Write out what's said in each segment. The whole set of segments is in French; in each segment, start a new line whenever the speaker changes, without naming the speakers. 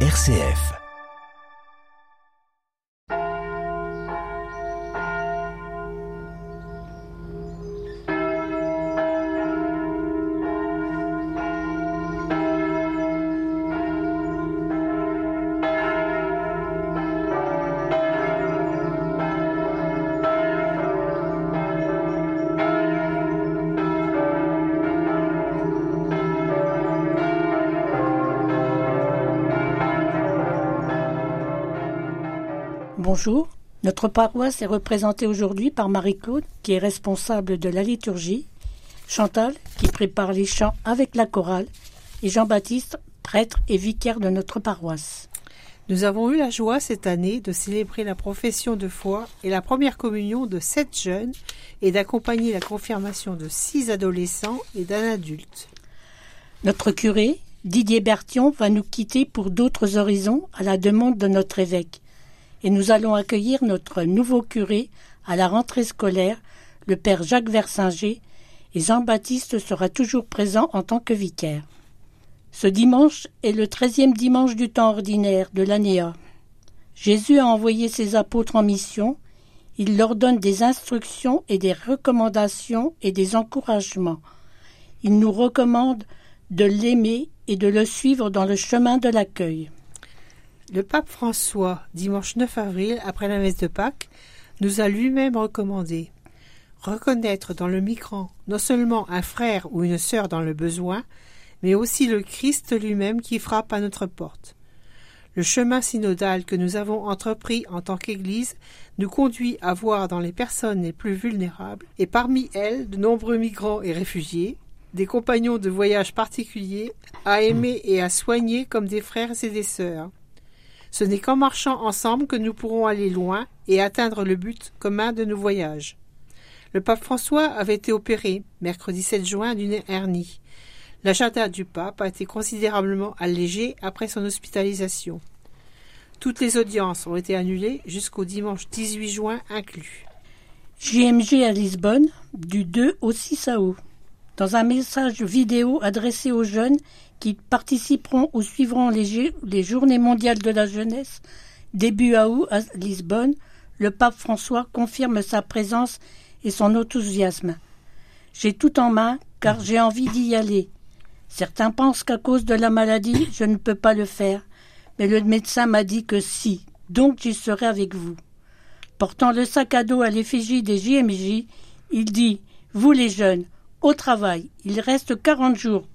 RCF.
Bonjour, notre paroisse est représentée aujourd'hui par Marie-Claude, qui est responsable de la liturgie, Chantal, qui prépare les chants avec la chorale, et Jean-Baptiste, prêtre et vicaire de notre paroisse.
Nous avons eu la joie cette année de célébrer la profession de foi et la première communion de sept jeunes et d'accompagner la confirmation de six adolescents et d'un adulte.
Notre curé, Didier Bertion, va nous quitter pour d'autres horizons à la demande de notre évêque et nous allons accueillir notre nouveau curé à la rentrée scolaire, le père Jacques Versinger, et Jean-Baptiste sera toujours présent en tant que vicaire. Ce dimanche est le treizième dimanche du temps ordinaire de l'année. Jésus a envoyé ses apôtres en mission, il leur donne des instructions et des recommandations et des encouragements. Il nous recommande de l'aimer et de le suivre dans le chemin de l'accueil.
Le pape François, dimanche 9 avril, après la messe de Pâques, nous a lui-même recommandé reconnaître dans le migrant non seulement un frère ou une sœur dans le besoin, mais aussi le Christ lui-même qui frappe à notre porte. Le chemin synodal que nous avons entrepris en tant qu'Église nous conduit à voir dans les personnes les plus vulnérables, et parmi elles de nombreux migrants et réfugiés, des compagnons de voyage particuliers, à aimer et à soigner comme des frères et des sœurs. Ce n'est qu'en marchant ensemble que nous pourrons aller loin et atteindre le but commun de nos voyages. Le pape François avait été opéré mercredi 7 juin d'une hernie. L'agenda du pape a été considérablement allégé après son hospitalisation. Toutes les audiences ont été annulées jusqu'au dimanche 18 juin inclus.
JMG à Lisbonne, du 2 au 6 août. Dans un message vidéo adressé aux jeunes qui participeront ou suivront les, Journées mondiales de la jeunesse début août à Lisbonne, le pape François confirme sa présence et son enthousiasme. J'ai tout en main car j'ai envie d'y aller. Certains pensent qu'à cause de la maladie, je ne peux pas le faire, mais le médecin m'a dit que si, donc j'y serai avec vous. Portant le sac à dos à l'effigie des JMJ, il dit Vous les jeunes, au travail, il reste quarante jours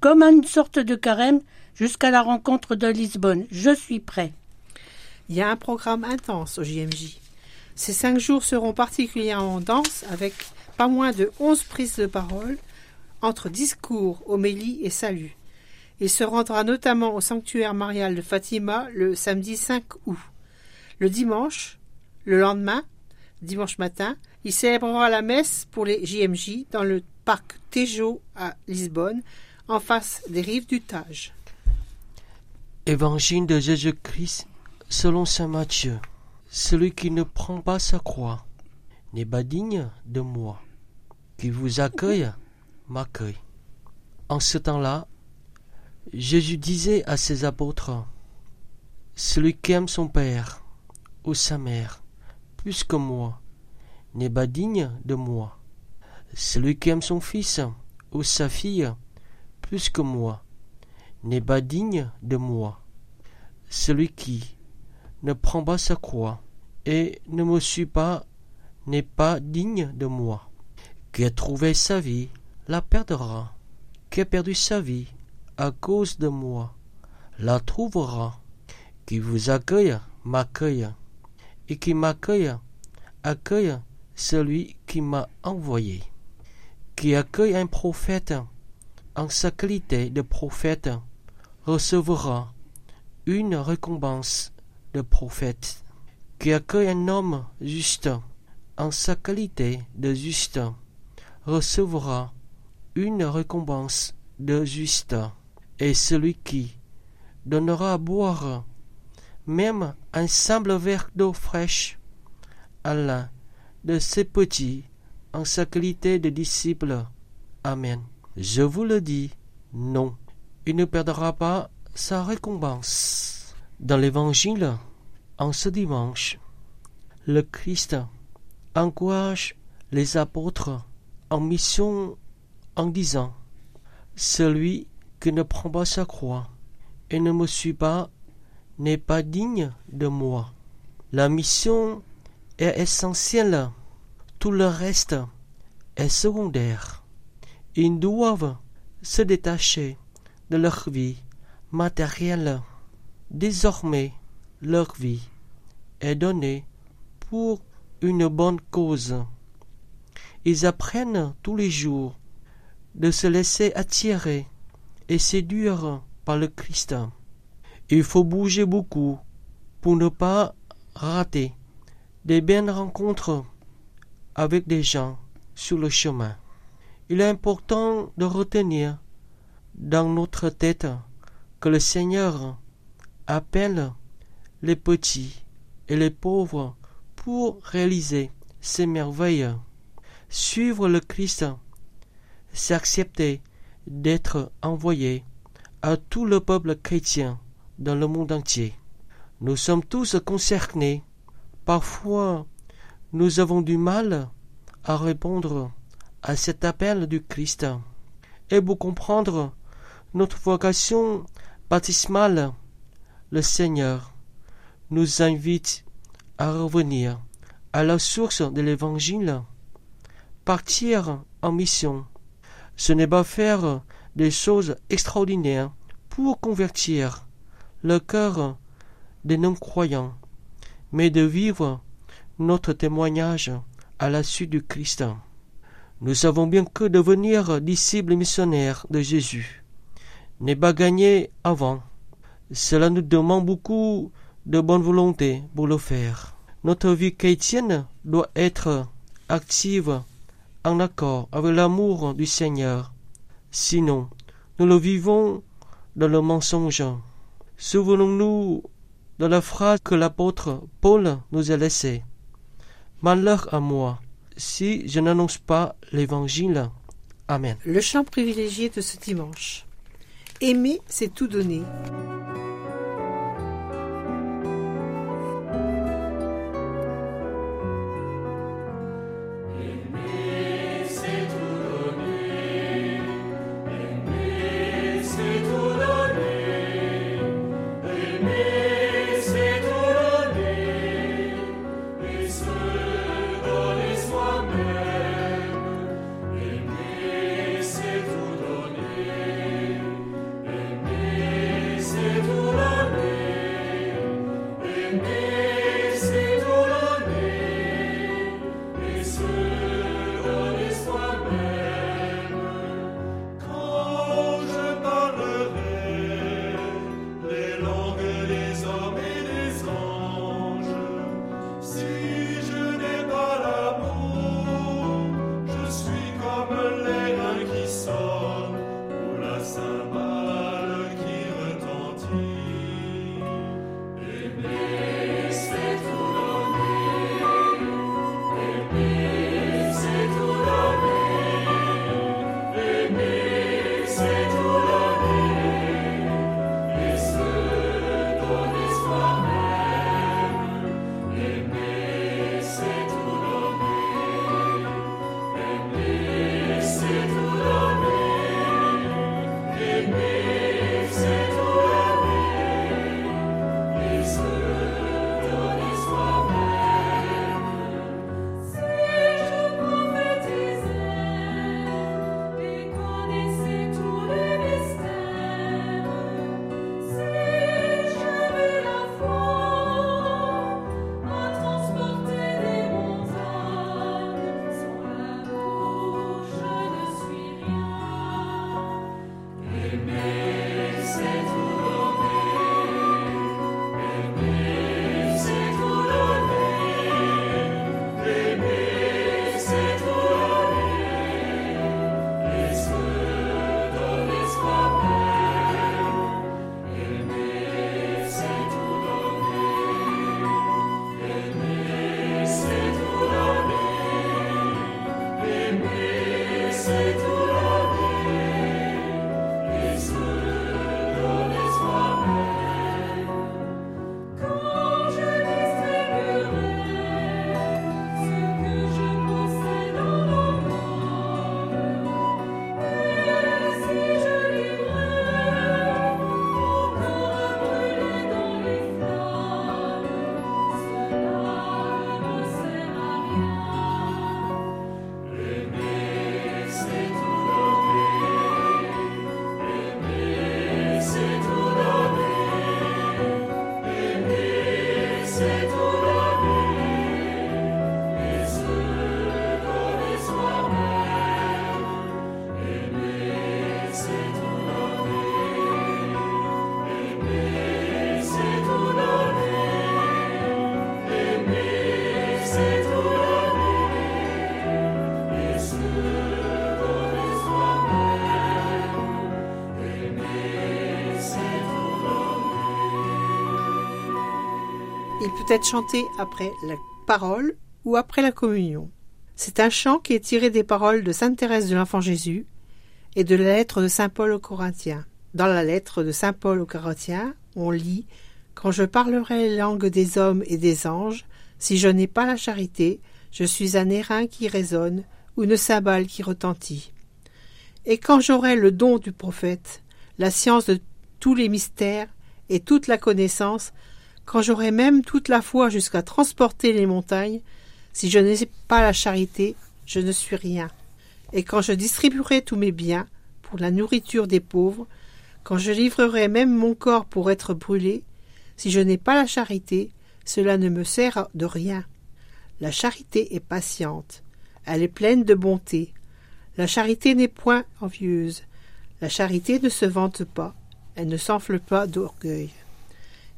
comme à une sorte de carême jusqu'à la rencontre de Lisbonne. Je suis prêt.
Il y a un programme intense au JMJ. Ces cinq jours seront particulièrement denses avec pas moins de onze prises de parole entre discours, homélie et salut. Il se rendra notamment au sanctuaire marial de Fatima le samedi 5 août. Le dimanche, le lendemain, dimanche matin, il célébrera la messe pour les JMJ dans le parc Tejo à Lisbonne en face des rives du Tage.
Évangile de Jésus-Christ selon saint Matthieu. Celui qui ne prend pas sa croix n'est pas digne de moi. Qui vous accueille m'accueille. En ce temps-là, Jésus disait à ses apôtres Celui qui aime son père ou sa mère plus que moi n'est pas digne de moi. Celui qui aime son fils ou sa fille que moi n'est pas digne de moi. Celui qui ne prend pas sa croix et ne me suit pas n'est pas digne de moi. Qui a trouvé sa vie la perdra. Qui a perdu sa vie à cause de moi la trouvera. Qui vous accueille m'accueille. Et qui m'accueille accueille celui qui m'a envoyé. Qui accueille un prophète en sa qualité de prophète, recevra une récompense de prophète. Qui accueille un homme juste en sa qualité de juste, recevra une récompense de juste. Et celui qui donnera à boire même un simple verre d'eau fraîche à l'un de ses petits en sa qualité de disciple. Amen. Je vous le dis, non, il ne perdra pas sa récompense. Dans l'Évangile, en ce dimanche, le Christ encourage les apôtres en mission en disant Celui qui ne prend pas sa croix et ne me suit pas n'est pas digne de moi. La mission est essentielle, tout le reste est secondaire. Ils doivent se détacher de leur vie matérielle. Désormais, leur vie est donnée pour une bonne cause. Ils apprennent tous les jours de se laisser attirer et séduire par le Christ. Il faut bouger beaucoup pour ne pas rater des belles rencontres avec des gens sur le chemin. Il est important de retenir dans notre tête que le Seigneur appelle les petits et les pauvres pour réaliser ces merveilles. Suivre le Christ, c'est accepter d'être envoyé à tout le peuple chrétien dans le monde entier. Nous sommes tous concernés. Parfois, nous avons du mal à répondre à cet appel du Christ. Et pour comprendre notre vocation baptismale, le Seigneur nous invite à revenir à la source de l'Évangile. Partir en mission, ce n'est pas faire des choses extraordinaires pour convertir le cœur des non-croyants, mais de vivre notre témoignage à la suite du Christ. Nous savons bien que devenir disciples missionnaires de Jésus n'est pas gagné avant. Cela nous demande beaucoup de bonne volonté pour le faire. Notre vie chrétienne doit être active en accord avec l'amour du Seigneur. Sinon, nous le vivons dans le mensonge. Souvenons-nous de la phrase que l'apôtre Paul nous a laissée. Malheur à moi si je n'annonce pas l'Évangile. Amen.
Le chant privilégié de ce dimanche. Aimer, c'est tout donner. Il peut être chanté après la parole ou après la communion. C'est un chant qui est tiré des paroles de Sainte Thérèse de l'Enfant Jésus et de la lettre de Saint Paul aux Corinthiens. Dans la lettre de Saint Paul aux Corinthiens, on lit Quand je parlerai les langues des hommes et des anges, si je n'ai pas la charité, je suis un airain qui résonne ou une cymbale qui retentit. Et quand j'aurai le don du prophète, la science de tous les mystères et toute la connaissance, quand j'aurai même toute la foi jusqu'à transporter les montagnes, si je n'ai pas la charité, je ne suis rien. Et quand je distribuerai tous mes biens pour la nourriture des pauvres, quand je livrerai même mon corps pour être brûlé, si je n'ai pas la charité, cela ne me sert de rien. La charité est patiente, elle est pleine de bonté. La charité n'est point envieuse. La charité ne se vante pas, elle ne s'enfle pas d'orgueil.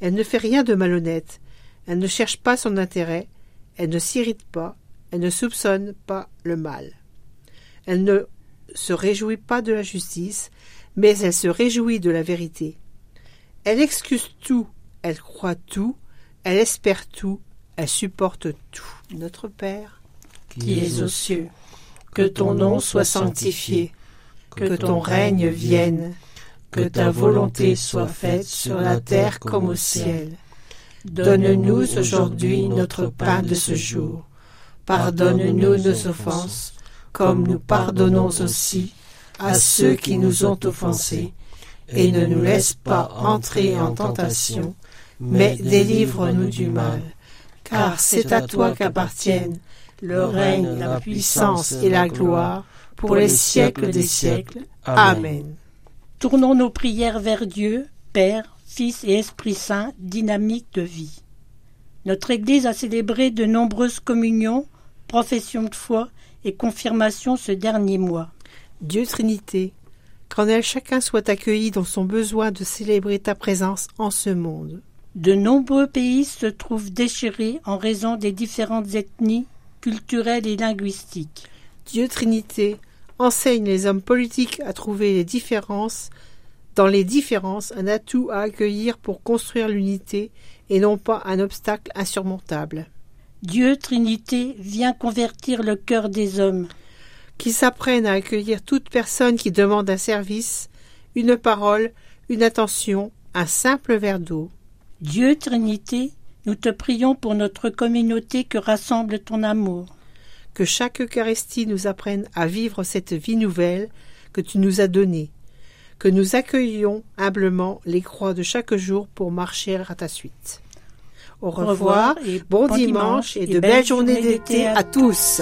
Elle ne fait rien de malhonnête, elle ne cherche pas son intérêt, elle ne s'irrite pas, elle ne soupçonne pas le mal. Elle ne se réjouit pas de la justice, mais elle se réjouit de la vérité. Elle excuse tout, elle croit tout, elle espère tout, elle supporte tout. Notre Père,
qui es aux cieux, que ton nom soit sanctifié, que ton règne vienne, que ta volonté soit faite sur la terre comme au ciel. Donne-nous aujourd'hui notre pain de ce jour. Pardonne-nous nos offenses, comme nous pardonnons aussi à ceux qui nous ont offensés, et ne nous laisse pas entrer en tentation, mais délivre-nous du mal, car c'est à toi qu'appartiennent le règne, la puissance et la gloire pour les siècles des siècles. Amen. Tournons nos prières vers Dieu, Père, Fils et Esprit Saint, dynamique de vie. Notre Église a célébré de nombreuses communions, professions de foi et confirmations ce dernier mois.
Dieu Trinité, qu'en elle chacun soit accueilli dans son besoin de célébrer ta présence en ce monde.
De nombreux pays se trouvent déchirés en raison des différentes ethnies, culturelles et linguistiques.
Dieu Trinité, enseigne les hommes politiques à trouver les différences, dans les différences un atout à accueillir pour construire l'unité et non pas un obstacle insurmontable.
Dieu Trinité vient convertir le cœur des hommes
qui s'apprennent à accueillir toute personne qui demande un service, une parole, une attention, un simple verre d'eau.
Dieu Trinité, nous te prions pour notre communauté que rassemble ton amour.
Que chaque Eucharistie nous apprenne à vivre cette vie nouvelle que tu nous as donnée. Que nous accueillions humblement les croix de chaque jour pour marcher à ta suite. Au revoir, et bon, dimanche et de belles journées d'été à tous.